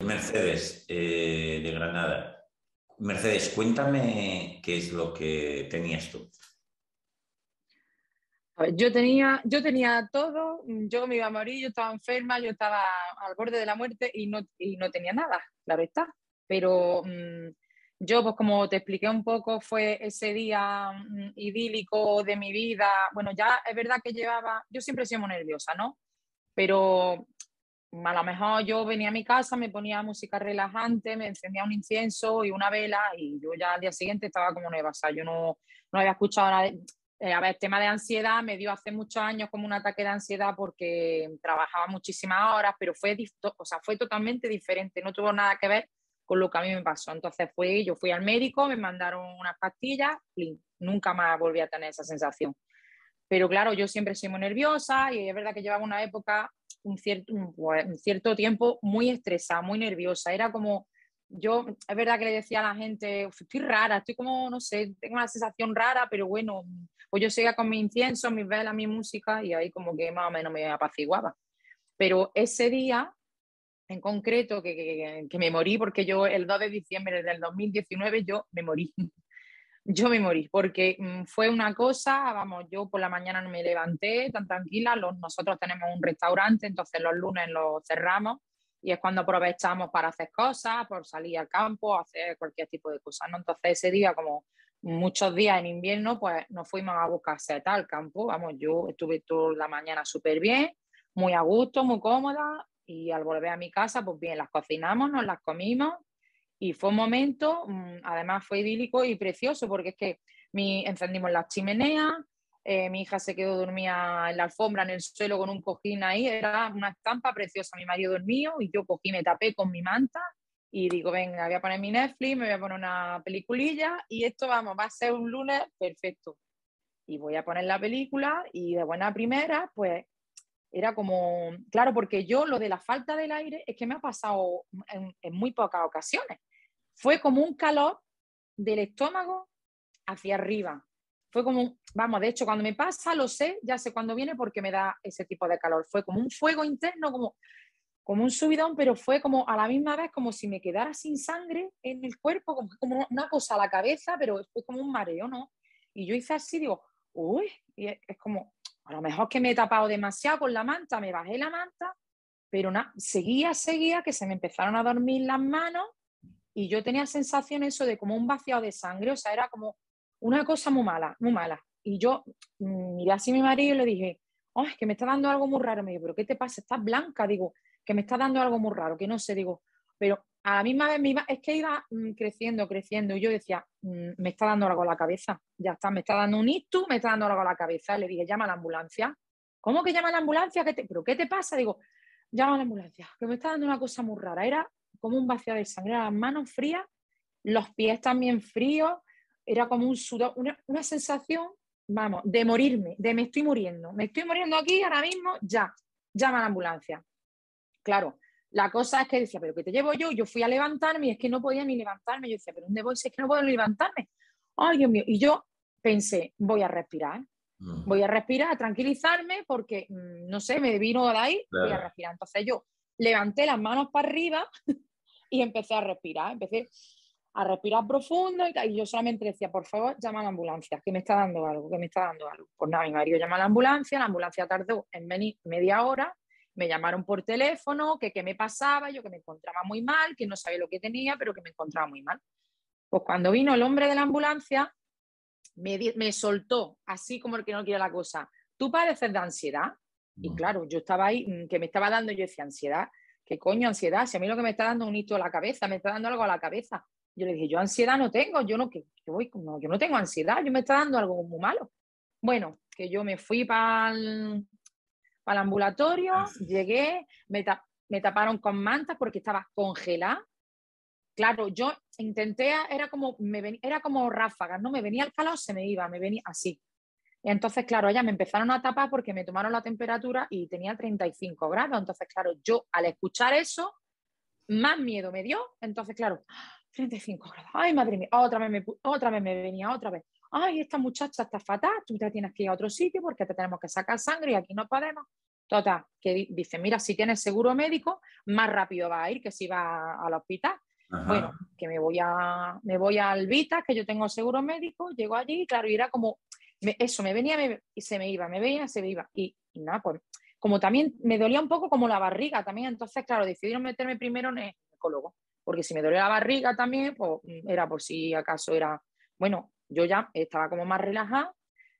Mercedes, eh, de Granada. Mercedes, cuéntame qué es lo que tenías tú. yo tenía, yo tenía todo, yo me iba a morir, yo estaba enferma, yo estaba al borde de la muerte y no, no tenía nada, claro está. Pero mm, yo, pues como te expliqué un poco, fue ese día mm, idílico de mi vida. Bueno, ya es verdad que llevaba, yo siempre he sido muy nerviosa, ¿no? Pero a lo mejor yo venía a mi casa, me ponía música relajante, me encendía un incienso y una vela y yo ya al día siguiente estaba como nueva. O sea, yo no, no había escuchado nada. Eh, a ver, el tema de ansiedad me dio hace muchos años como un ataque de ansiedad porque trabajaba muchísimas horas, pero fue, o sea, fue totalmente diferente, no tuvo nada que ver con lo que a mí me pasó. Entonces fui, yo fui al médico, me mandaron unas pastillas, y nunca más volví a tener esa sensación. Pero claro, yo siempre soy muy nerviosa y es verdad que llevaba una época, un cierto, pues, un, cierto tiempo muy estresada, muy nerviosa. Era como, yo, es verdad que le decía a la gente, estoy rara, estoy como, no sé, tengo una sensación rara, pero bueno, pues yo seguía con mi incienso, mis velas, mi música y ahí como que más o menos me apaciguaba. Pero ese día en concreto que, que, me morí porque yo el 2 de diciembre del 2019 yo me morí. Yo me morí porque mm, fue una cosa, vamos, yo por la mañana no me levanté tan tranquila, los, nosotros tenemos un restaurante, entonces los lunes lo cerramos y es cuando aprovechamos para hacer cosas, por salir al campo, hacer cualquier tipo de cosas, ¿no? Entonces ese día, como muchos días en invierno, pues nos fuimos a buscar seta al campo, vamos, yo estuve toda la mañana súper bien, muy a gusto, muy cómoda, y al volver a mi casa, pues bien, las cocinamos, nos las comimos y fue un momento, mm, además fue idílico y precioso porque es que mi, encendimos las chimeneas, eh, mi hija se quedó dormida en la alfombra, en el suelo con un cojín ahí, era una estampa preciosa, mi marido dormido y yo cogí, me tapé con mi manta y digo, venga, voy a poner mi Netflix, me voy a poner una peliculilla y esto, vamos, va a ser un lunes perfecto. Y voy a poner la película y de buena primera, pues era como, claro, porque yo lo de la falta del aire es que me ha pasado en, muy pocas ocasiones. Fue como un calor del estómago hacia arriba. Fue como, vamos, de hecho, cuando me pasa, lo sé, ya sé cuándo viene porque me da ese tipo de calor. Fue como un fuego interno, como, como un subidón, pero fue como a la misma vez como si me quedara sin sangre en el cuerpo, como, como una cosa a la cabeza, pero fue como un mareo, ¿no? Y yo hice así, digo, uy, y es como, a lo mejor que me he tapado demasiado con la manta, me bajé la manta, pero nada, seguía, seguía, que se me empezaron a dormir las manos y yo tenía sensación eso de como un vaciado de sangre, o sea, era como una cosa muy mala, muy mala. Y yo mm, miré así a mi marido y le dije, oh, es que me está dando algo muy raro. Me dijo, pero ¿qué te pasa? Estás blanca. Digo, que me está dando algo muy raro, que no sé. Digo, pero a la misma vez me iba, es que iba mm, creciendo, creciendo, y yo decía, mm, me está dando algo a la cabeza, ya está, me está dando un ictus, me está dando algo a la cabeza. Le dije, llama a la ambulancia. ¿Cómo que llama a la ambulancia? ¿Qué ¿Pero qué te pasa? Digo, llama a la ambulancia, que me está dando una cosa muy rara. Era como un vacío de sangre, las manos frías, los pies también fríos, era como un sudor, una, una sensación, vamos, de morirme, de me estoy muriendo, me estoy muriendo aquí ahora mismo, ya, llama a la ambulancia. Claro, la cosa es que decía, pero ¿qué te llevo yo? Yo fui a levantarme y es que no podía ni levantarme. Yo decía, ¿pero dónde voy? Si es que no puedo ni levantarme. Ay, Dios mío. Y yo pensé, voy a respirar. Mm. Voy a respirar, a tranquilizarme, porque, mm, no sé, me vino de ahí, voy a respirar. Entonces yo levanté las manos para arriba y empecé a respirar. Empecé a respirar profundo y, y yo solamente decía, por favor, llama a la ambulancia, que me está dando algo, que me está dando algo. Pues nada, mi marido llama a la ambulancia, la ambulancia tardó en venir media hora me llamaron por teléfono, que qué me pasaba, yo que me encontraba muy mal, que no sabía lo que tenía, pero que me encontraba muy mal. Pues cuando vino el hombre de la ambulancia, me, me soltó, así como el que no quiere la cosa, tú padeces de ansiedad. Y claro, yo estaba ahí, mm, que me estaba dando, yo decía, ansiedad, ¿qué coño ansiedad? Si a mí lo que me está dando es un hito a la cabeza, me está dando algo a la cabeza. Yo le dije, yo ansiedad no tengo, yo no, que, yo, voy, no, yo no tengo ansiedad, yo me está dando algo muy malo. Bueno, que yo me fui para al ambulatorio, ah. llegué, me, taparon con mantas porque estaba congelada. Claro, yo intenté, era como, me era como ráfagas, ¿no? Me venía el calor, se me iba, me venía así. Entonces, claro, ya me empezaron a tapar porque me tomaron la temperatura y tenía 35 grados. Entonces, claro, yo al escuchar eso, más miedo me dio. Entonces, claro, 35 grados. Ay, madre mía, otra vez me, otra vez me venía, otra vez. Ay, esta muchacha está fatal, tú te tienes que ir a otro sitio porque te tenemos que sacar sangre y aquí no podemos. Total, que dice, mira, si tienes seguro médico, más rápido va a ir que si va al hospital. Bueno, que me voy a me voy al Vita, que yo tengo seguro médico, llego allí, claro, y era como, eso, me venía y se me iba, me veía, se me iba. Y, nada, pues como también me dolía un poco como la barriga también, entonces, claro, decidieron meterme primero en el ginecólogo, porque si me dolía la barriga también, pues era por si acaso era, bueno, yo ya estaba como más relajada,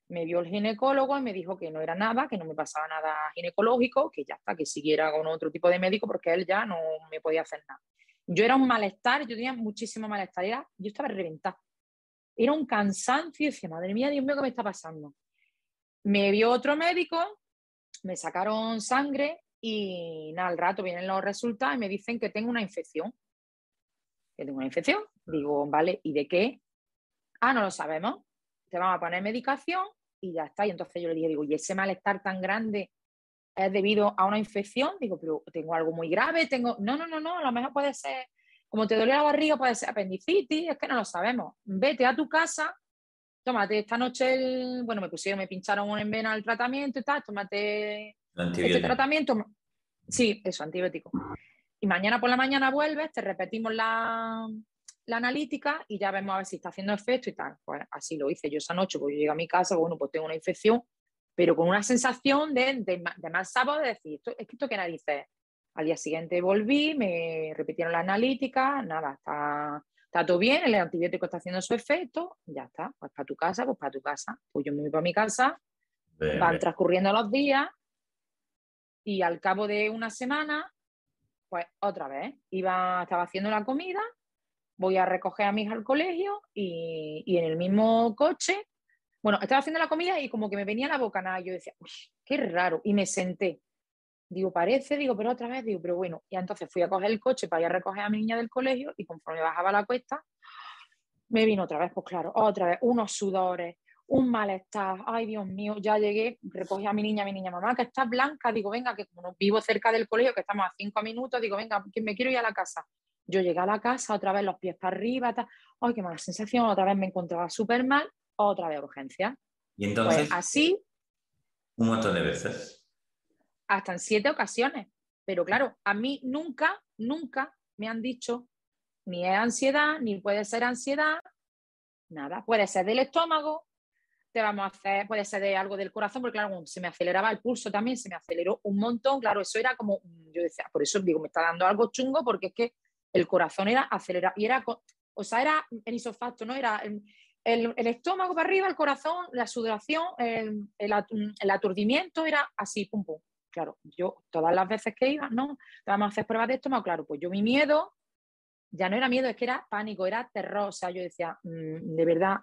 me vio el ginecólogo y me dijo que no era nada, que no me pasaba nada ginecológico, que ya está, que siguiera con otro tipo de médico porque él ya no me podía hacer nada. Yo era un malestar, yo tenía muchísimo malestar, yo estaba reventada. Era un cansancio y decía, madre mía, Dios mío, ¿qué me está pasando? Me vio otro médico, me sacaron sangre y al rato vienen los resultados y me dicen que tengo una infección. Que tengo una infección. Digo, vale, ¿y de qué? Ah, no lo sabemos. Te vamos a poner medicación y ya está. Y entonces yo le dije, digo, ¿y ese malestar tan grande es debido a una infección, digo, pero tengo algo muy grave, tengo, no, no, no, no, a lo mejor puede ser, como te duele la barriga, puede ser apendicitis, es que no lo sabemos. Vete a tu casa, tómate esta noche, el, bueno, me pusieron, me pincharon un vena el tratamiento y tal, tómate este tratamiento. Sí, eso, antibiótico. Y mañana por la mañana vuelves, te repetimos la, la analítica y ya vemos a ver si está haciendo efecto y tal. Pues así lo hice yo esa noche, porque yo llegué a mi casa, bueno, pues tengo una infección, pero con una sensación de, de, de más sábado de decir, ¿esto, es que esto que narices. Al día siguiente volví, me repitieron la analítica, nada, está, está todo bien, el antibiótico está haciendo su efecto, ya está, pues para tu casa, pues para tu casa. Pues yo me voy para mi casa, van transcurriendo los días y al cabo de una semana, pues otra vez, iba, estaba haciendo la comida, voy a recoger a mi hija al colegio y, y en el mismo coche bueno, estaba haciendo la comida y como que me venía la boca nada. Yo decía, uy, qué raro. Y me senté. Digo, parece, digo, pero otra vez, digo, pero bueno. Y entonces fui a coger el coche para ir a recoger a mi niña del colegio y conforme bajaba la cuesta, me vino otra vez, pues claro, otra vez, unos sudores, un malestar. Ay, Dios mío, ya llegué, recogí a mi niña, mi niña, mamá, que está blanca. Digo, venga, que como no vivo cerca del colegio, que estamos a cinco minutos, digo, venga, que me quiero ir a la casa. Yo llegué a la casa, otra vez los pies para arriba, ay, qué mala sensación, otra vez me encontraba súper mal otra vez urgencia. Y entonces. Pues así. Un montón de veces. Hasta en siete ocasiones. Pero claro, a mí nunca, nunca me han dicho ni es ansiedad, ni puede ser ansiedad, nada. Puede ser del estómago, te vamos a hacer, puede ser de algo del corazón, porque claro, se me aceleraba el pulso también, se me aceleró un montón, claro, eso era como, yo decía, por eso digo, me está dando algo chungo, porque es que el corazón era acelerado, y era, o sea, era el isofacto, ¿no? Era, el, estómago para arriba, el corazón, la sudoración, el, aturdimiento era así, pum, pum. Claro, yo todas las veces que iba, ¿no? Vamos a hacer pruebas de estómago, claro, pues yo mi miedo ya no era miedo, es que era pánico, era terror. O sea, yo decía, mm, de verdad,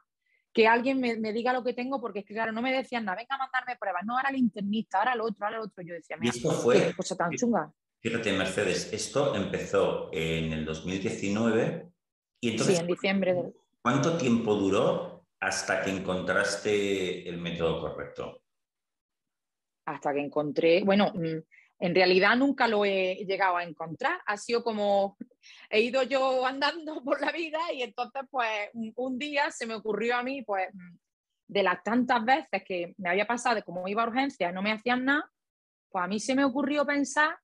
que alguien me, diga lo que tengo, porque es que, claro, no me decían nada, venga a mandarme pruebas, no, ahora el internista, ahora el otro, ahora el otro. Yo decía, mira, esto fue, qué cosa tan chunga. Fíjate, Mercedes, esto empezó en el 2019 y entonces. Sí, en diciembre del. ¿Cuánto tiempo duró hasta que encontraste el método correcto? Hasta que encontré, bueno, mm, en realidad nunca lo he llegado a encontrar. Ha sido como he ido yo andando por la vida y entonces pues un día se me ocurrió a mí pues mm, de las tantas veces que me había pasado como iba a urgencia y no me hacían nada, pues a mí se me ocurrió pensar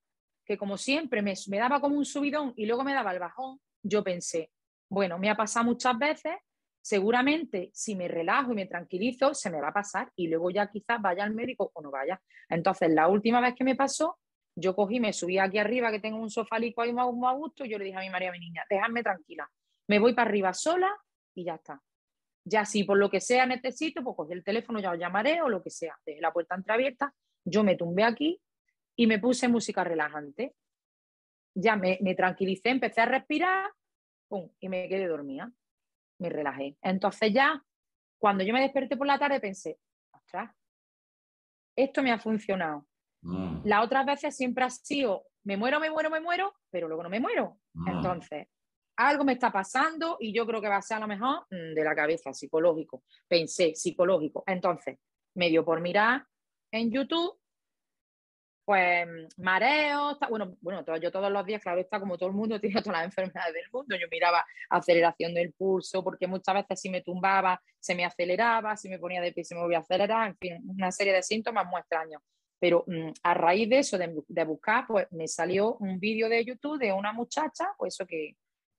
que como siempre me, me daba como un subidón y luego me daba el bajón, yo pensé, bueno, me ha pasado muchas veces, seguramente si me relajo y me tranquilizo, se me va a pasar y luego ya quizás vaya al médico o no vaya. Entonces, la última vez que me pasó, yo cogí, me subí aquí arriba, que tengo un sofalico ahí más, a gusto, y yo le dije a mi María, mi niña, déjame tranquila, me voy para arriba sola y ya está. Ya si por lo que sea necesito, pues cogí el teléfono, ya os llamaré o lo que sea. Dejé la puerta entreabierta, yo me tumbé aquí y me puse música relajante. Ya me, me tranquilicé, empecé a respirar y me quedé dormida. Me relajé. Entonces ya, cuando yo me desperté por la tarde, pensé, ostras, esto me ha funcionado. Mm. Las otras veces siempre ha sido, me muero, me muero, me muero, pero luego no me muero. Mm. Entonces, algo me está pasando y yo creo que va a ser a lo mejor mm, de la cabeza, psicológico. Pensé, psicológico. Entonces, me dio por mirar en YouTube pues mareos, bueno, bueno, yo todos los días, claro, está como todo el mundo, tiene todas las enfermedades del mundo. Yo miraba aceleración del pulso, porque muchas veces si me tumbaba se me aceleraba, si me ponía de pie se me volvía a acelerar, en fin, una serie de síntomas muy extraños. Pero mm, a raíz de eso, de, buscar, pues me salió un vídeo de YouTube de una muchacha, pues eso que,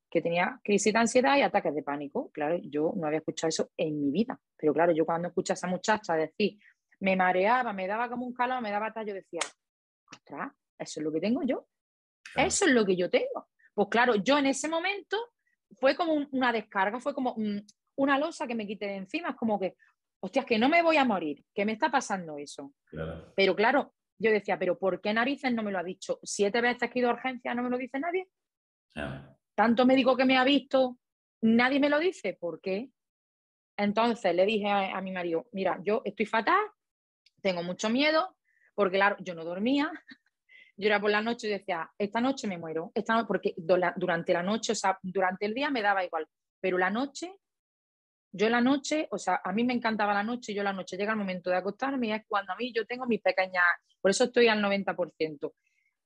que tenía crisis de ansiedad y ataques de pánico. Claro, yo no había escuchado eso en mi vida. Pero claro, yo cuando escuché a esa muchacha decir, me mareaba, me daba como un calor, me daba tal, yo decía, ostras, eso es lo que tengo yo. Eso es lo que yo tengo. Pues claro, yo en ese momento fue como una descarga, fue como una losa que me quité de encima, es como que, hostias, que no me voy a morir, que me está pasando eso. Pero claro, yo decía, pero ¿por qué narices no me lo ha dicho? Siete veces que he ido a urgencia no me lo dice nadie. Tanto médico que me ha visto, nadie me lo dice. ¿Por qué? Entonces le dije a, mi marido, mira, yo estoy fatal, tengo mucho miedo, porque claro, yo no dormía, yo era por la noche y decía, esta noche me muero, esta porque durante la noche, o sea, durante el día me daba igual, pero la noche, yo la noche, o sea, a mí me encantaba la noche, yo la noche llega el momento de acostarme y es cuando a mí yo tengo mis pequeñas, por eso estoy al 90%.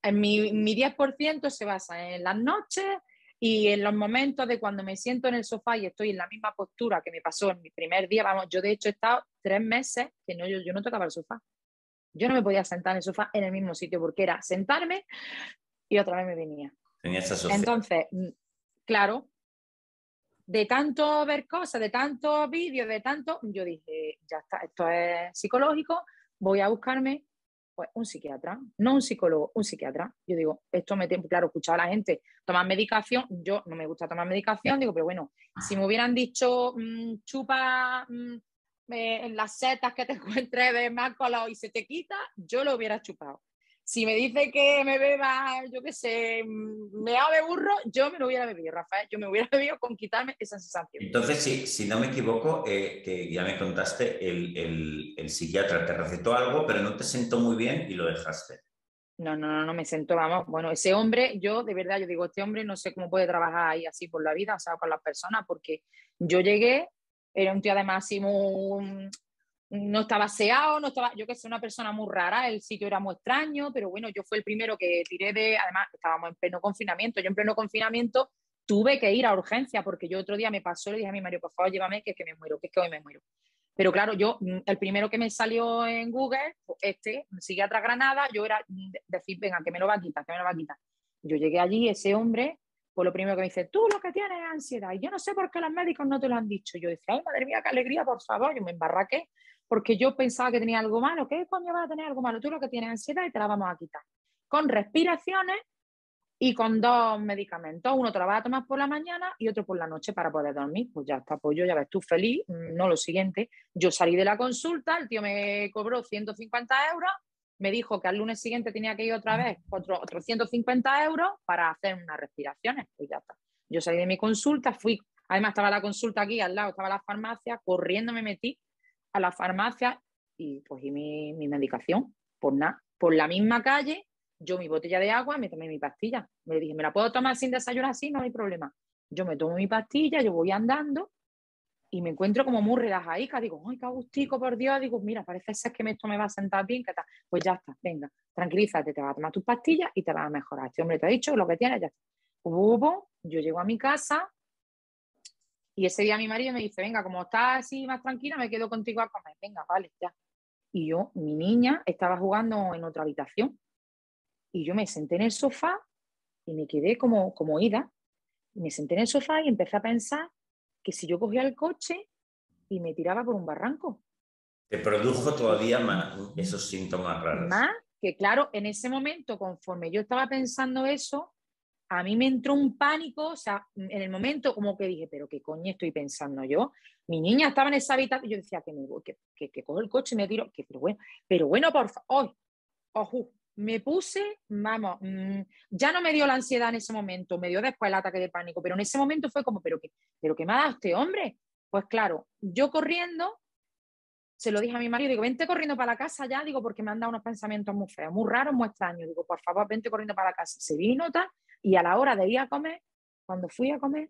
En mi, mi 10% se basa en las noches y en los momentos de cuando me siento en el sofá y estoy en la misma postura que me pasó en mi primer día, vamos, yo de hecho he estado tres meses que no, yo, yo no tocaba el sofá. Yo no me podía sentar en el sofá en el mismo sitio porque era sentarme y otra vez me venía. Entonces, mm, claro, de tanto ver cosas, de tantos vídeos, de tanto, yo dije, ya está, esto es psicológico, voy a buscarme pues, un psiquiatra, no un psicólogo, un psiquiatra. Yo digo, esto me claro, escuchaba a la gente tomar medicación, yo no me gusta tomar medicación, digo, pero bueno, si me hubieran dicho mm, chupa mm, en las setas que te encuentres de más color y se te quita, yo lo hubiera chupado. Si me dice que me beba, yo qué sé, me de burro, yo me lo hubiera bebido, Rafael. Yo me hubiera bebido con quitarme esa sensación. Entonces, si, si no me equivoco, eh, que ya me contaste, el, el, el, psiquiatra te recetó algo, pero no te sentó muy bien y lo dejaste. No, no, no, no me sentó, vamos. Bueno, ese hombre, yo de verdad, yo digo, este hombre no sé cómo puede trabajar ahí así por la vida, o sea, con las personas, porque yo llegué era un tío además así muy, no estaba aseado, no estaba, yo que sé, una persona muy rara, el sitio era muy extraño, pero bueno, yo fui el primero que tiré de, además estábamos en pleno confinamiento, yo en pleno confinamiento tuve que ir a urgencia porque yo otro día me pasó y le dije a mi marido, por favor, llévame, que es que me muero, que es que hoy me muero. Pero claro, yo, mm, el primero que me salió en Google, pues, este, psiquiatra Granada, yo era decir, venga, que me lo va a quitar, que me lo va a quitar. Yo llegué allí, ese hombre, pues lo primero que me dice, tú lo que tienes es ansiedad. Y yo no sé por qué los médicos no te lo han dicho. Yo decía, ay, madre mía, qué alegría, por favor. Yo me embarraqué porque yo pensaba que tenía algo malo. ¿Qué coño va a tener algo malo? Tú lo que tienes es ansiedad y te la vamos a quitar. Con respiraciones y con dos medicamentos. Uno te lo vas a tomar por la mañana y otro por la noche para poder dormir. Pues ya está, pues yo ya ves tú feliz. No lo siguiente. Yo salí de la consulta, el tío me cobró 150 euros me dijo que al lunes siguiente tenía que ir otra vez otro, otros 150 euros para hacer unas respiraciones. Pues ya está. Yo salí de mi consulta, fui, además estaba la consulta aquí al lado, estaba la farmacia, corriendo me metí a la farmacia y cogí mi, mi medicación. Por nada, por la misma calle, yo mi botella de agua, me tomé mi pastilla. Me dije, ¿me la puedo tomar sin desayunar así? No hay problema. Yo me tomo mi pastilla, yo voy andando y me encuentro como muy relajadica, digo, ay, qué agustico, por Dios, digo, mira, parece ser que esto me va a sentar bien, que tal, pues ya está, venga, tranquilízate, te vas a tomar tus pastillas y te vas a mejorar. Este hombre te ha dicho lo que tienes, ya está. yo llego a mi casa y ese día mi marido me dice, venga, como estás así más tranquila, me quedo contigo a comer, venga, vale, ya. Y yo, mi niña, estaba jugando en otra habitación y yo me senté en el sofá y me quedé como, como ida. Me senté en el sofá y empecé a pensar que si yo cogía el coche y me tiraba por un barranco. Te produjo todavía más esos síntomas raros. Más que claro, en ese momento, conforme yo estaba pensando eso, a mí me entró un pánico, o sea, en el momento como que dije, pero qué coño estoy pensando yo. Mi niña estaba en esa habitación, yo decía que me voy, que, que, cojo el coche y me tiro, que pero bueno, pero bueno, por favor, ojo, me puse, vamos, mm, ya no me dio la ansiedad en ese momento, me dio después el ataque de pánico, pero en ese momento fue como, pero qué, pero qué me ha dado este hombre. Pues claro, yo corriendo, se lo dije a mi marido, digo, vente corriendo para la casa ya, digo, porque me han dado unos pensamientos muy feos, muy raros, muy extraños. Digo, por favor, vente corriendo para la casa. Se vino tal, y a la hora de ir a comer, cuando fui a comer,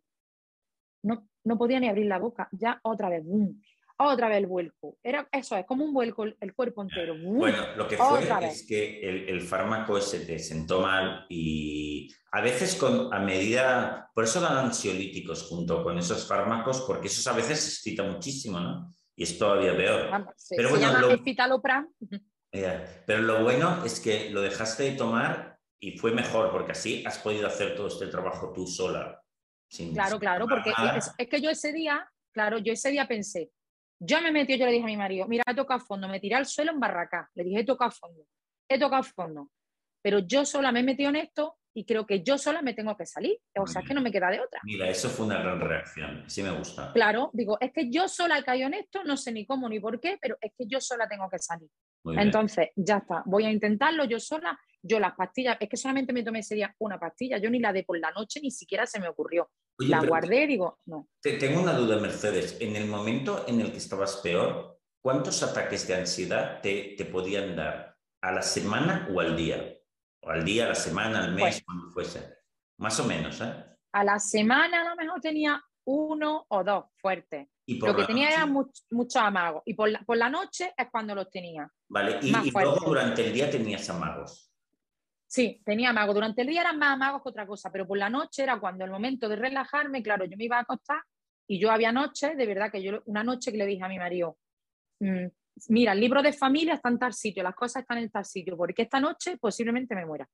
no, no podía ni abrir la boca, ya otra vez, boom, otra vez el vuelco. Era, eso es como un vuelco el cuerpo entero. Bueno, lo que fue es que el, fármaco ese te sentó mal y a veces con, a medida, por eso dan ansiolíticos junto con esos fármacos, porque esos a veces se excita muchísimo, ¿no? Y es todavía peor. Pero bueno, se llama lo... Pero lo bueno es que lo dejaste de tomar y fue mejor, porque así has podido hacer todo este trabajo tú sola. claro, claro, porque es, que yo ese día, claro, yo ese día pensé, yo me metí, yo le dije a mi marido, mira, he tocado fondo, me tiré al suelo en barraca, le dije, he tocado fondo, he tocado fondo, pero yo sola me he metido en esto y creo que yo sola me tengo que salir. O sea, es que no me queda de otra. Mira, eso fue una gran reacción. Sí me gusta. Claro, digo, es que yo sola he caído en esto, no sé ni cómo ni por qué, pero es que yo sola tengo que salir. Entonces, ya está, voy a intentarlo yo sola. Yo las pastillas, es que solamente me tomé ese día una pastilla, yo ni la de por la noche ni siquiera se me ocurrió. La guardé, digo, no. tengo una duda, Mercedes. En el momento en el que estabas peor, ¿cuántos ataques de ansiedad te, te podían dar? ¿A la semana o al día? al día, a la semana, al mes, pues cuando fuese. Más o menos, ¿eh? A la semana a lo mejor tenía uno o dos fuertes. lo que tenía era muchos mucho amagos. Y por la, por la, noche es cuando los tenía. Vale, y, luego durante el día tenías amagos. Sí, tenía amagos. Durante el día eran más amagos que otra cosa, pero por la noche era cuando el momento de relajarme, claro, yo me iba a acostar y yo había noches, de verdad que yo, una noche que le dije a mi marido, mm, mira, el libro de familia está en tal sitio, las cosas están en tal sitio, porque esta noche posiblemente me muera.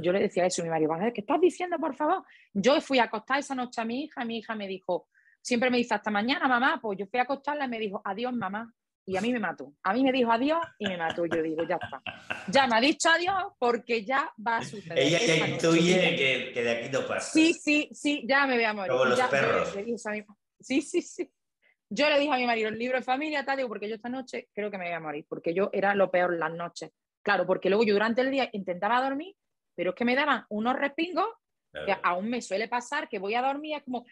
Yo le decía eso a mi marido, ¿qué estás diciendo, por favor? Yo fui a acostar esa noche a mi hija y mi hija me dijo, siempre me dice, hasta mañana, mamá, pues yo fui a acostarla y me dijo, adiós, mamá. Y a mí me mató. A mí me dijo adiós y me mató. Yo digo, ya está. Ya me ha dicho adiós porque ya va a suceder. Ella ya intuye que, de aquí no pasa. Sí, sí, sí, ya me voy a morir. Como los perros. sí, sí, sí. Yo le dije a mi marido, el libro de familia, tal, digo, porque yo esta noche creo que me voy a morir, porque yo era lo peor las noches. Claro, porque luego yo durante el día intentaba dormir, pero es que me daban unos respingos que aún me suele pasar, que voy a dormir, es como...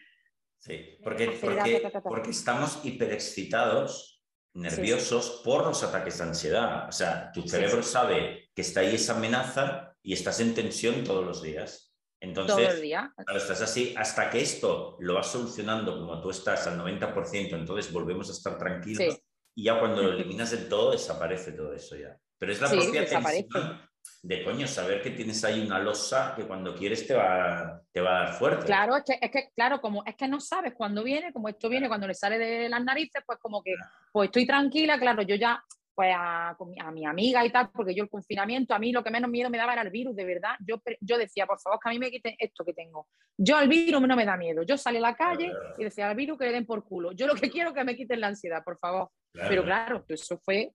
Sí, porque, porque, estamos hiperexcitados, nerviosos por los ataques de ansiedad. O sea, tu cerebro sabe que está ahí esa amenaza y estás en tensión todos los días. Entonces, todo el día. estás así hasta que esto lo vas solucionando como tú estás al 90%, entonces volvemos a estar tranquilos y ya cuando lo eliminas del todo desaparece todo eso ya. Pero es la propia tensión de coño, saber que tienes ahí una losa que cuando quieres te va, te va a dar fuerte. Claro, es que, es que, claro, como es que no sabes cuándo viene, como esto viene cuando le sale de las narices, pues como que pues estoy tranquila, claro, yo ya pues a, a, mi amiga y tal, porque yo el confinamiento, a mí lo que menos miedo me daba era el virus, de verdad. Yo, yo decía, por favor, que a mí me quiten esto que tengo. Yo al virus no me da miedo. Yo salí a la calle y decía, al virus que le den por culo. Yo lo que quiero es que me quiten la ansiedad, por favor. Pero claro, eso fue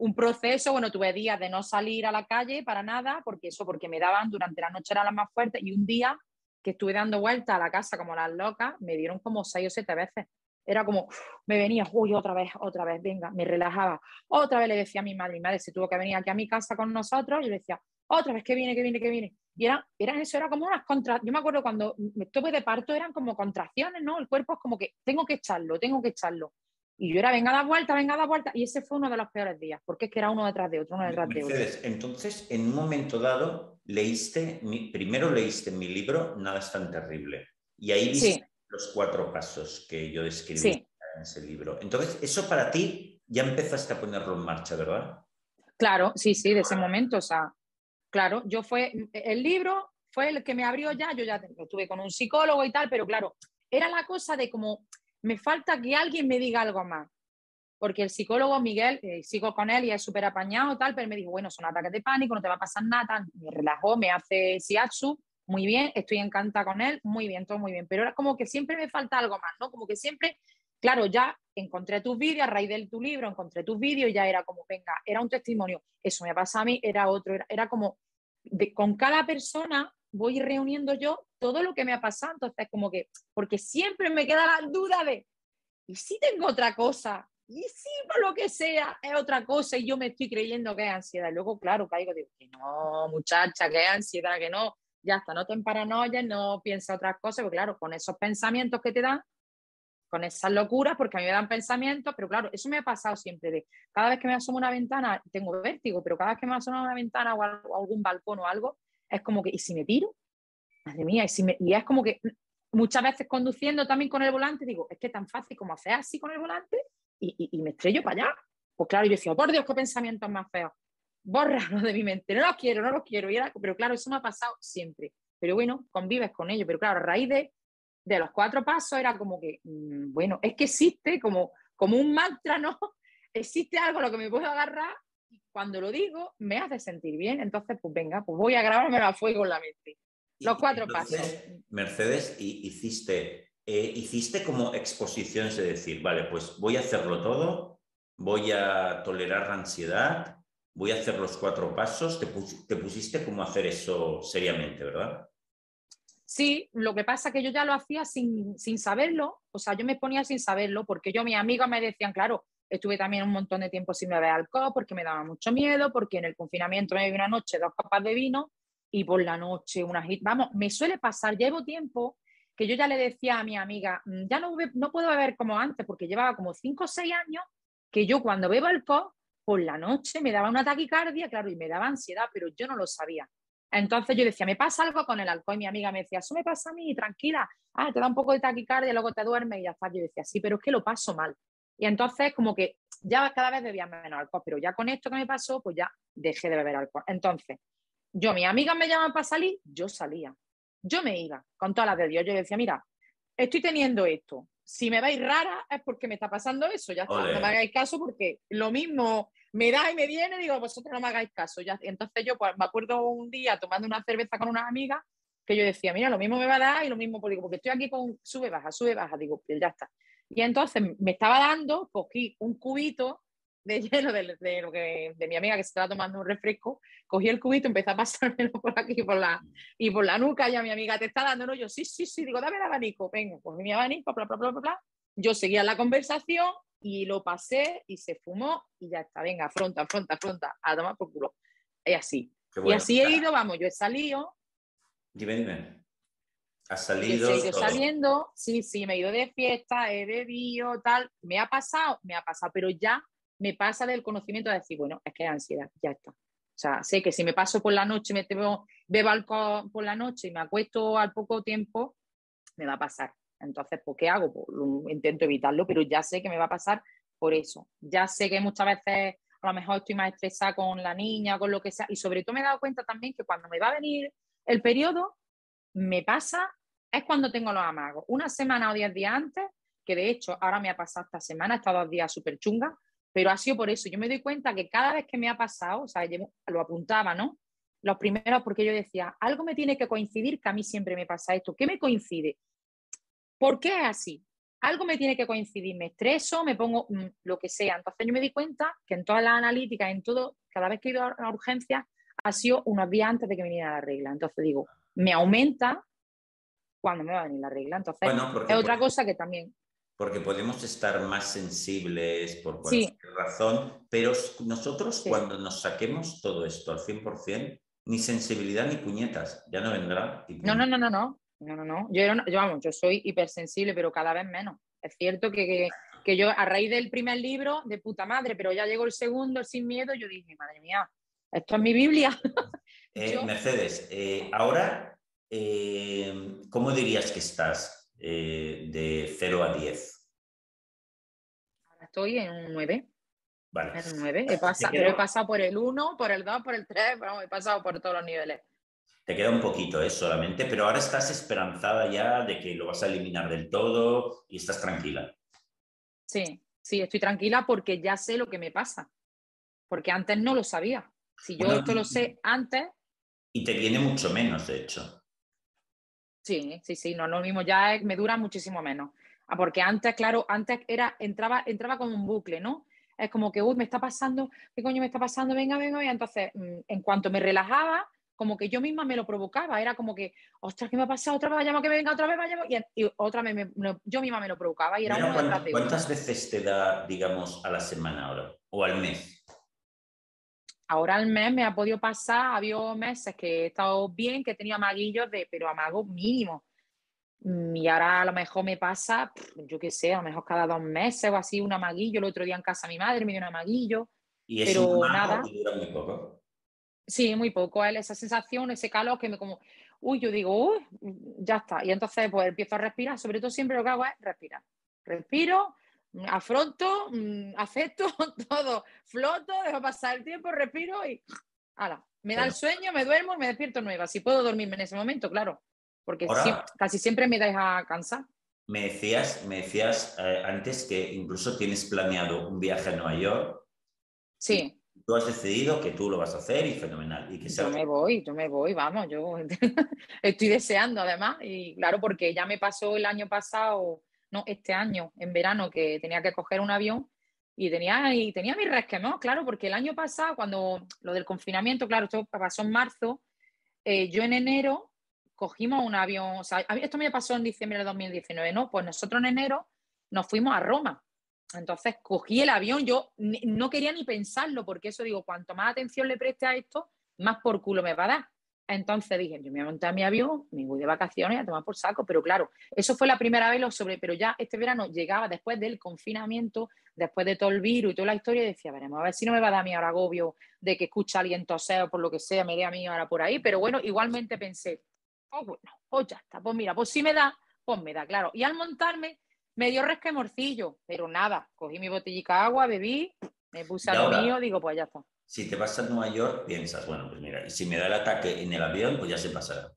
un proceso, bueno, tuve días de no salir a la calle para nada, porque eso, porque me daban, durante la noche eran las más fuertes, y un día que estuve dando vueltas a la casa como las locas, me dieron como seis o siete veces era como, me venía, uy, otra vez, otra vez, venga, me relajaba. Otra vez le decía a mi madre, mi madre se tuvo que venir aquí a mi casa con nosotros y le decía, otra vez que viene, que viene, que viene. Y era, eran eso, era como unas contracciones. Yo me acuerdo cuando me estuve de parto, eran como contracciones, ¿no? El cuerpo es como que tengo que echarlo, tengo que echarlo. Y yo era, venga, da vuelta, venga, da vuelta. Y ese fue uno de los peores días, porque es que era uno detrás de otro, uno detrás de otro. Entonces, en un momento dado, leíste, primero leíste mi libro, Nada es tan terrible. Y ahí viste los cuatro pasos que yo describí en ese libro. Entonces, eso para ti ya empezaste a ponerlo en marcha, ¿verdad? Claro, sí, sí, de ese momento, o sea, claro, yo fue, el libro fue el que me abrió ya, yo ya estuve con un psicólogo y tal, pero claro, era la cosa de como, me falta que alguien me diga algo más. Porque el psicólogo Miguel, eh, sigo con él y es súper apañado, tal, pero me dijo, bueno, son ataques de pánico, no te va a pasar nada, me relajó, me hace siatsu, muy bien, estoy encantada con él, muy bien, todo muy bien, pero era como que siempre me falta algo más, ¿no? Como que siempre, claro, ya encontré tus vídeos, a raíz de tu libro, encontré tus vídeos ya era como, venga, era un testimonio, eso me pasa a mí, era otro, era, como, con cada persona voy reuniendo yo todo lo que me ha pasado, entonces como que, porque siempre me queda la duda de, ¿y si tengo otra cosa? y si por lo que sea es otra cosa y yo me estoy creyendo que es ansiedad. luego, claro, caigo, digo, que no, muchacha, que es ansiedad, que no ya está, no te paranoia, no piensa otras cosas, porque claro, con esos pensamientos que te dan, con esas locuras, porque a mí me dan pensamientos, pero claro, eso me ha pasado siempre de cada vez que me asomo una ventana, tengo vértigo, pero cada vez que me asomo una ventana o, algún balcón o algo, es como que, ¿y si me tiro? Madre mía, y, es como que muchas veces conduciendo también con el volante, digo, es que tan fácil como hacer así con el volante y, me estrello para allá. Pues claro, yo decía, oh, por Dios, qué pensamientos más feos bórralo de mi mente, no los quiero, no los quiero. Pero claro, eso me ha pasado siempre. Pero bueno, convives con ello. Pero claro, a raíz de, los cuatro pasos era como que, mm, bueno, es que existe como, un mantra, ¿no? Existe algo a lo que me puedo agarrar y cuando lo digo, me hace sentir bien. Entonces, pues venga, pues voy a grabarme a fuego en la mente. Los cuatro pasos. Mercedes, hiciste, eh, hiciste como exposiciones de decir, vale, pues voy a hacerlo todo, voy a tolerar la ansiedad, voy a hacer los cuatro pasos. Te, pusiste como hacer eso seriamente, ¿verdad? Sí, lo que pasa es que yo ya lo hacía sin, sin, saberlo, o sea, yo me ponía sin saberlo, porque yo, mis amigos me decían, claro, estuve también un montón de tiempo sin beber alcohol, porque me daba mucho miedo, porque en el confinamiento me bebí una noche dos copas de vino y por la noche unas... Vamos, me suele pasar, llevo tiempo que yo ya le decía a mi amiga, mm, ya no, no puedo beber como antes, porque llevaba como cinco o seis años que yo cuando bebo alcohol, por la noche me daba una taquicardia, claro, y me daba ansiedad, pero yo no lo sabía. Entonces yo decía, me pasa algo con el alcohol, y mi amiga me decía, eso me pasa a mí, tranquila, ah, te da un poco de taquicardia, luego te duermes y ya está. Yo decía, sí, pero es que lo paso mal. Y entonces como que ya cada vez bebía menos alcohol, pero ya con esto que me pasó, pues ya dejé de beber alcohol. Entonces, yo, mis amigas me llaman para salir, yo salía. Yo me iba con todas las de Dios. Yo decía, mira, estoy teniendo esto. Si me veis rara es porque me está pasando eso. Ya está, no me hagáis caso porque lo mismo me da y me viene, digo, vosotros no me hagáis caso. Ya, entonces yo pues, me acuerdo un día tomando una cerveza con unas amigas que yo decía, mira, lo mismo me va a dar y lo mismo, pues, porque estoy aquí con sube, baja, sube, baja, digo, pues ya está. Y entonces me estaba dando, cogí un cubito de hielo de, de, lo que, de mi amiga que se estaba tomando un refresco, cogí el cubito, empecé a pasármelo por aquí por la, y por la nuca, y a mi amiga, ¿te está dando? No, yo, sí, sí, sí, digo, dame el abanico, venga, pues mi abanico, bla, bla, bla, bla, bla. Yo seguía la conversación y lo pasé y se fumó y ya está, venga, afronta, afronta, afronta, a tomar por culo. Y así. Y así he ido, vamos, yo he salido. Dime, dime. ¿Has salido? He ido saliendo, sí, sí, me he ido de fiesta, he bebido, tal. Me ha pasado, me ha pasado, pero ya me pasa del conocimiento de decir, bueno, es que es ansiedad, ya está. O sea, sé que si me paso por la noche, me bebo, bebo alcohol por la noche y me acuesto al poco tiempo, me va a pasar. Entonces, ¿por qué hago? Pues, intento evitarlo, pero ya sé que me va a pasar por eso. Ya sé que muchas veces a lo mejor estoy más estresada con la niña, con lo que sea, y sobre todo me he dado cuenta también que cuando me va a venir el periodo, me pasa, es cuando tengo los amagos. Una semana o diez días antes, que de hecho ahora me ha pasado esta semana, estado dos días súper chunga, pero ha sido por eso. Yo me doy cuenta que cada vez que me ha pasado, o sea, lo apuntaba, ¿no? Los primeros, porque yo decía, algo me tiene que coincidir, que a mí siempre me pasa esto. ¿Qué me coincide? ¿Por qué es así? Algo me tiene que coincidir, me estreso, me pongo mm, lo que sea. Entonces yo me di cuenta que en todas las analíticas, en todo, cada vez que he ido a la urgencia, ha sido unos días antes de que viniera la regla. Entonces digo, me aumenta cuando me va a venir la regla. Entonces es otra cosa que también porque podemos estar más sensibles por cualquier razón, pero nosotros cuando nos saquemos todo esto al 100%, ni sensibilidad ni puñetas, ya no vendrá. No, no, no, no, no, no, no, no. Yo, yo, vamos, yo soy hipersensible, pero cada vez menos. Es cierto que, que, yo a raíz del primer libro, de puta madre, pero ya llegó el segundo, sin miedo, yo dije, madre mía, esto es mi Biblia. Eh, Mercedes, eh, ahora, eh, ¿cómo dirías que estás? Eh, de 0 a 10? Ahora estoy en un 9. Vale. En un 9. He pasado, pero he pasado por el 1, por el 2, por el 3, he pasado por todos los niveles. Te queda un poquito, ¿eh? Solamente, pero ahora estás esperanzada ya de que lo vas a eliminar del todo y estás tranquila. Sí, sí, estoy tranquila porque ya sé lo que me pasa. Porque antes no lo sabía. Si yo esto lo sé antes. Y te viene mucho menos, de hecho. Sí, sí, sí, no lo mismo, ya me dura muchísimo menos. Ah, porque antes, claro, antes era, entraba, entraba como un bucle, ¿no? Es como que, uy, me está pasando, ¿qué coño me está pasando? Venga, venga, y entonces, mm, en cuanto me relajaba, como que yo misma me lo provocaba, era como que, ostras, ¿qué me ha pasado? Otra vez vayamos que venga, otra vez vayamos, y, otra vez yo misma me lo provocaba y era ¿Cuántas veces te da, digamos, a la semana ahora o al mes? Ahora al mes me ha podido pasar, ha habido meses que he estado bien, que he tenido amaguillos, de, pero amagos mínimos. Mm, y ahora a lo mejor me pasa, yo qué sé, a lo mejor cada dos meses o así un amaguillo. El otro día en casa mi madre me dio un amaguillo. ¿Y pero nada. dura muy poco? Sí, muy poco. Esa sensación, ese calor que me como, uy, yo digo, uy, ya está. Y entonces pues empiezo a respirar. Sobre todo siempre lo que hago es respirar. Respiro, afronto, mm, acepto todo, floto, dejo pasar el tiempo, respiro y ala, me da el sueño, me duermo y me despierto nueva. Si puedo dormirme en ese momento, claro, porque casi siempre me deja cansar. Me decías, me decías eh, antes que incluso tienes planeado un viaje a Nueva York. Sí. Tú has decidido que tú lo vas a hacer y fenomenal. Y que Yo me voy, yo me voy, vamos, yo estoy deseando además. Y claro, porque ya me pasó el año pasado, no, este año, en verano, que tenía que coger un avión y tenía, y tenía mi resquemor, claro, porque el año pasado, cuando lo del confinamiento, claro, esto pasó en marzo, eh, yo en enero cogimos un avión, o sea, esto me pasó en diciembre de 2019, ¿no? Pues nosotros en enero nos fuimos a Roma. Entonces cogí el avión, yo no quería ni pensarlo, porque eso digo, cuanto más atención le preste a esto, más por culo me va a dar. Entonces dije, yo me voy a montar mi avión, me voy de vacaciones a tomar por saco, pero claro, eso fue la primera vez lo sobre, pero ya este verano llegaba después del confinamiento, después de todo el virus y toda la historia, y decía, veremos, a ver si no me va a dar mi ahora agobio de que escucha a alguien toser o por lo que sea, me dé a mí ahora por ahí, pero bueno, igualmente pensé, oh, bueno, pues ya está, pues mira, pues si me da, pues me da, claro. Y al montarme me dio resquemorcillo, pero nada, cogí mi botellita de agua, bebí, me puse a lo mío, digo, pues ya está. Si te vas a Nueva York, piensas, bueno, pues mira, si me da el ataque en el avión, pues ya se pasará.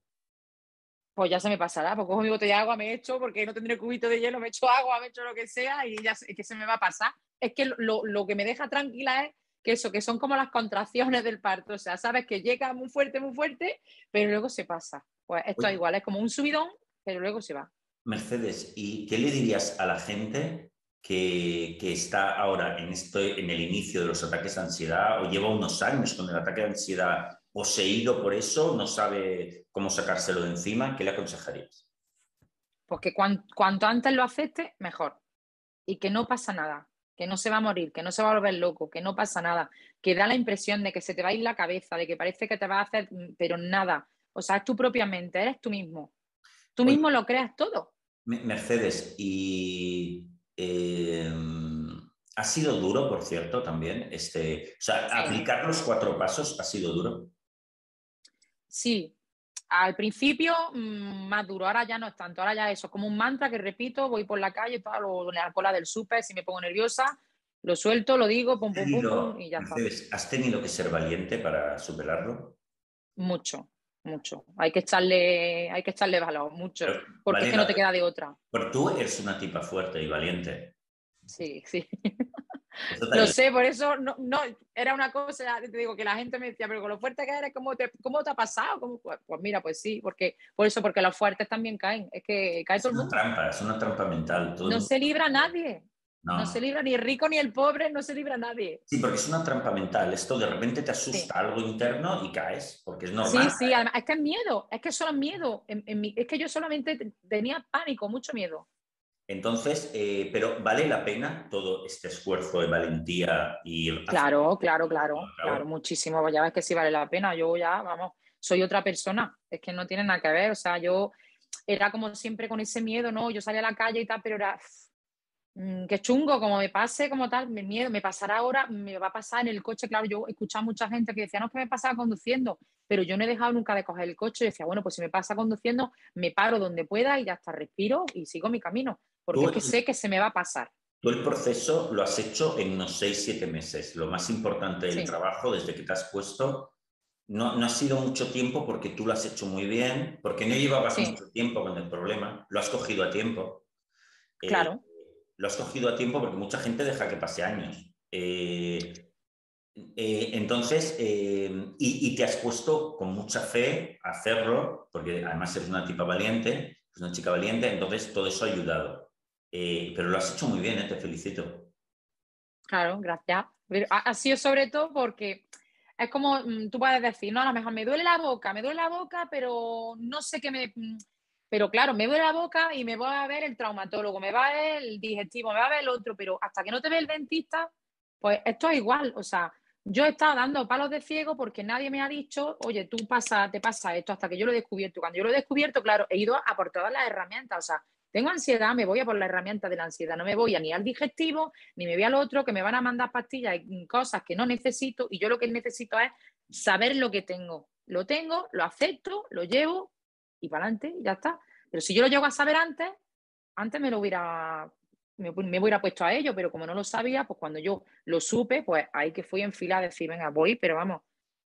Pues ya se me pasará, pues cojo mi botella de agua, me echo, porque no tendré cubito de hielo, me echo agua, me echo lo que sea y ya es que se me va a pasar. Es que lo, lo que me deja tranquila es que eso, que son como las contracciones del parto, o sea, sabes que llega muy fuerte, muy fuerte, pero luego se pasa. Pues esto es igual, es como un subidón, pero luego se va. Mercedes, ¿y qué le dirías a la gente que, está ahora en, esto, en el inicio de los ataques de ansiedad o lleva unos años con el ataque de ansiedad poseído por eso, no sabe cómo sacárselo de encima? ¿Qué le aconsejarías? Pues que cuanto antes lo acepte, mejor. Y que no pasa nada que no se va a morir, que no se va a volver loco, que no pasa nada, que da la impresión de que se te va a ir la cabeza, de que parece que te va a hacer, mm, pero nada. O sea, es tu propia mente, eres tú mismo. Tú mismo lo creas todo. Mercedes, y em, ha sido duro, por cierto, también. Este, o sea, aplicar los cuatro pasos ha sido duro. Sí, al principio mm, más duro, ahora ya no es tanto, ahora ya eso, como un mantra que repito, voy por la calle, todo en la cola del súper, si me pongo nerviosa, lo suelto, lo digo, pum, pum, pum, y ya está. ¿Has tenido que ser valiente para superarlo? Mucho, mucho. Hay que echarle, hay que echarle valor, mucho, porque es que no te queda de otra. Pero tú eres una tipa fuerte y valiente. Sí, sí. Lo sé, por eso no, no, era una cosa, te digo, que la gente me decía, pero con lo fuerte que eres, ¿cómo te, cómo te ha pasado? ¿Cómo? Pues, pues, mira, pues sí, porque, por eso, porque los fuertes también caen, es que cae todo el mundo. Es una trampa, es una trampa mental. no se libra nadie. No. se libra ni el rico ni el pobre, no se libra nadie. Sí, porque es una trampa mental. Esto de repente te asusta algo interno y caes, porque es normal. Sí, sí, además, es que es miedo, es que solo es miedo. es que yo solamente tenía pánico, mucho miedo. Entonces, eh, pero ¿vale la pena todo este esfuerzo de valentía y... Claro, claro, claro, claro, muchísimo. Ya ves que sí vale la pena. Yo ya, vamos, soy otra persona. Es que no tiene nada que ver. O sea, yo era como siempre con ese miedo, ¿no? Yo salía a la calle y tal, pero era... Mm, qué chungo, como me pase, como tal, me miedo, me pasará ahora, me va a pasar en el coche. Claro, yo he escuchado a mucha gente que decía, no, es que me pasaba conduciendo, pero yo no he dejado nunca de coger el coche. Y decía, bueno, pues si me pasa conduciendo, me paro donde pueda y ya está, respiro y sigo mi camino porque es que sé que se me va a pasar. Tú el proceso lo has hecho en unos 6-7 meses. Lo más importante del trabajo desde que te has puesto no, no, ha sido mucho tiempo porque tú lo has hecho muy bien, porque no llevabas mucho tiempo con el problema, lo has cogido a tiempo. Eh, claro. Lo has cogido a tiempo porque mucha gente deja que pase años. Eh, eh, entonces, y, y, te has puesto con mucha fe a hacerlo, porque además eres una tipa valiente, eres una chica valiente, entonces todo eso ha ayudado. Eh, pero lo has hecho muy bien, ¿eh? te felicito. Claro, gracias. ha, sido sobre todo porque es como mm, tú puedes decir, no, a lo mejor me duele la boca, me duele la boca, pero no sé qué me. Pero claro, me duele la boca y me va a ver el traumatólogo, me va a ver el digestivo, me va a ver el otro, pero hasta que no te ve el dentista, pues esto es igual. O sea, yo he estado dando palos de ciego porque nadie me ha dicho, oye, tú pasa, te pasa esto hasta que yo lo he descubierto. Cuando yo lo he descubierto, claro, he ido a por todas las herramientas. O sea, tengo ansiedad, me voy a por la herramienta de la ansiedad, no me voy a ni al digestivo, ni me voy al otro, que me van a mandar pastillas y cosas que no necesito, y yo lo que necesito es saber lo que tengo. Lo tengo, lo acepto, lo llevo y para adelante, ya está. Pero si yo lo llego a saber antes, antes me lo hubiera, me, hubiera puesto a ello, pero como no lo sabía, pues cuando yo lo supe, pues ahí que fui en fila a decir, venga, voy, pero vamos,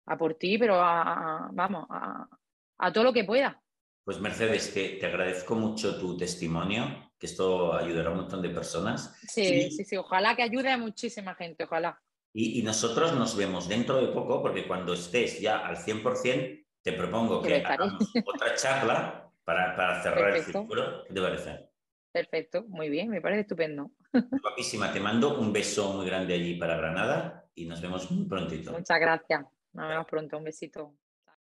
a por ti, pero vamos, a todo lo que pueda. Pues Mercedes, te agradezco mucho tu testimonio, que esto ayudará a un montón de personas. Sí, sí, sí, ojalá que ayude a muchísima gente, ojalá. Y, nosotros nos vemos dentro de poco, porque cuando estés ya al 100%, te propongo que hagamos otra charla para, cerrar el círculo. ¿Qué te parece? Perfecto, muy bien, me parece estupendo. Guapísima, te mando un beso muy grande allí para Granada y nos vemos muy prontito. Muchas gracias. Nos vemos pronto, un besito.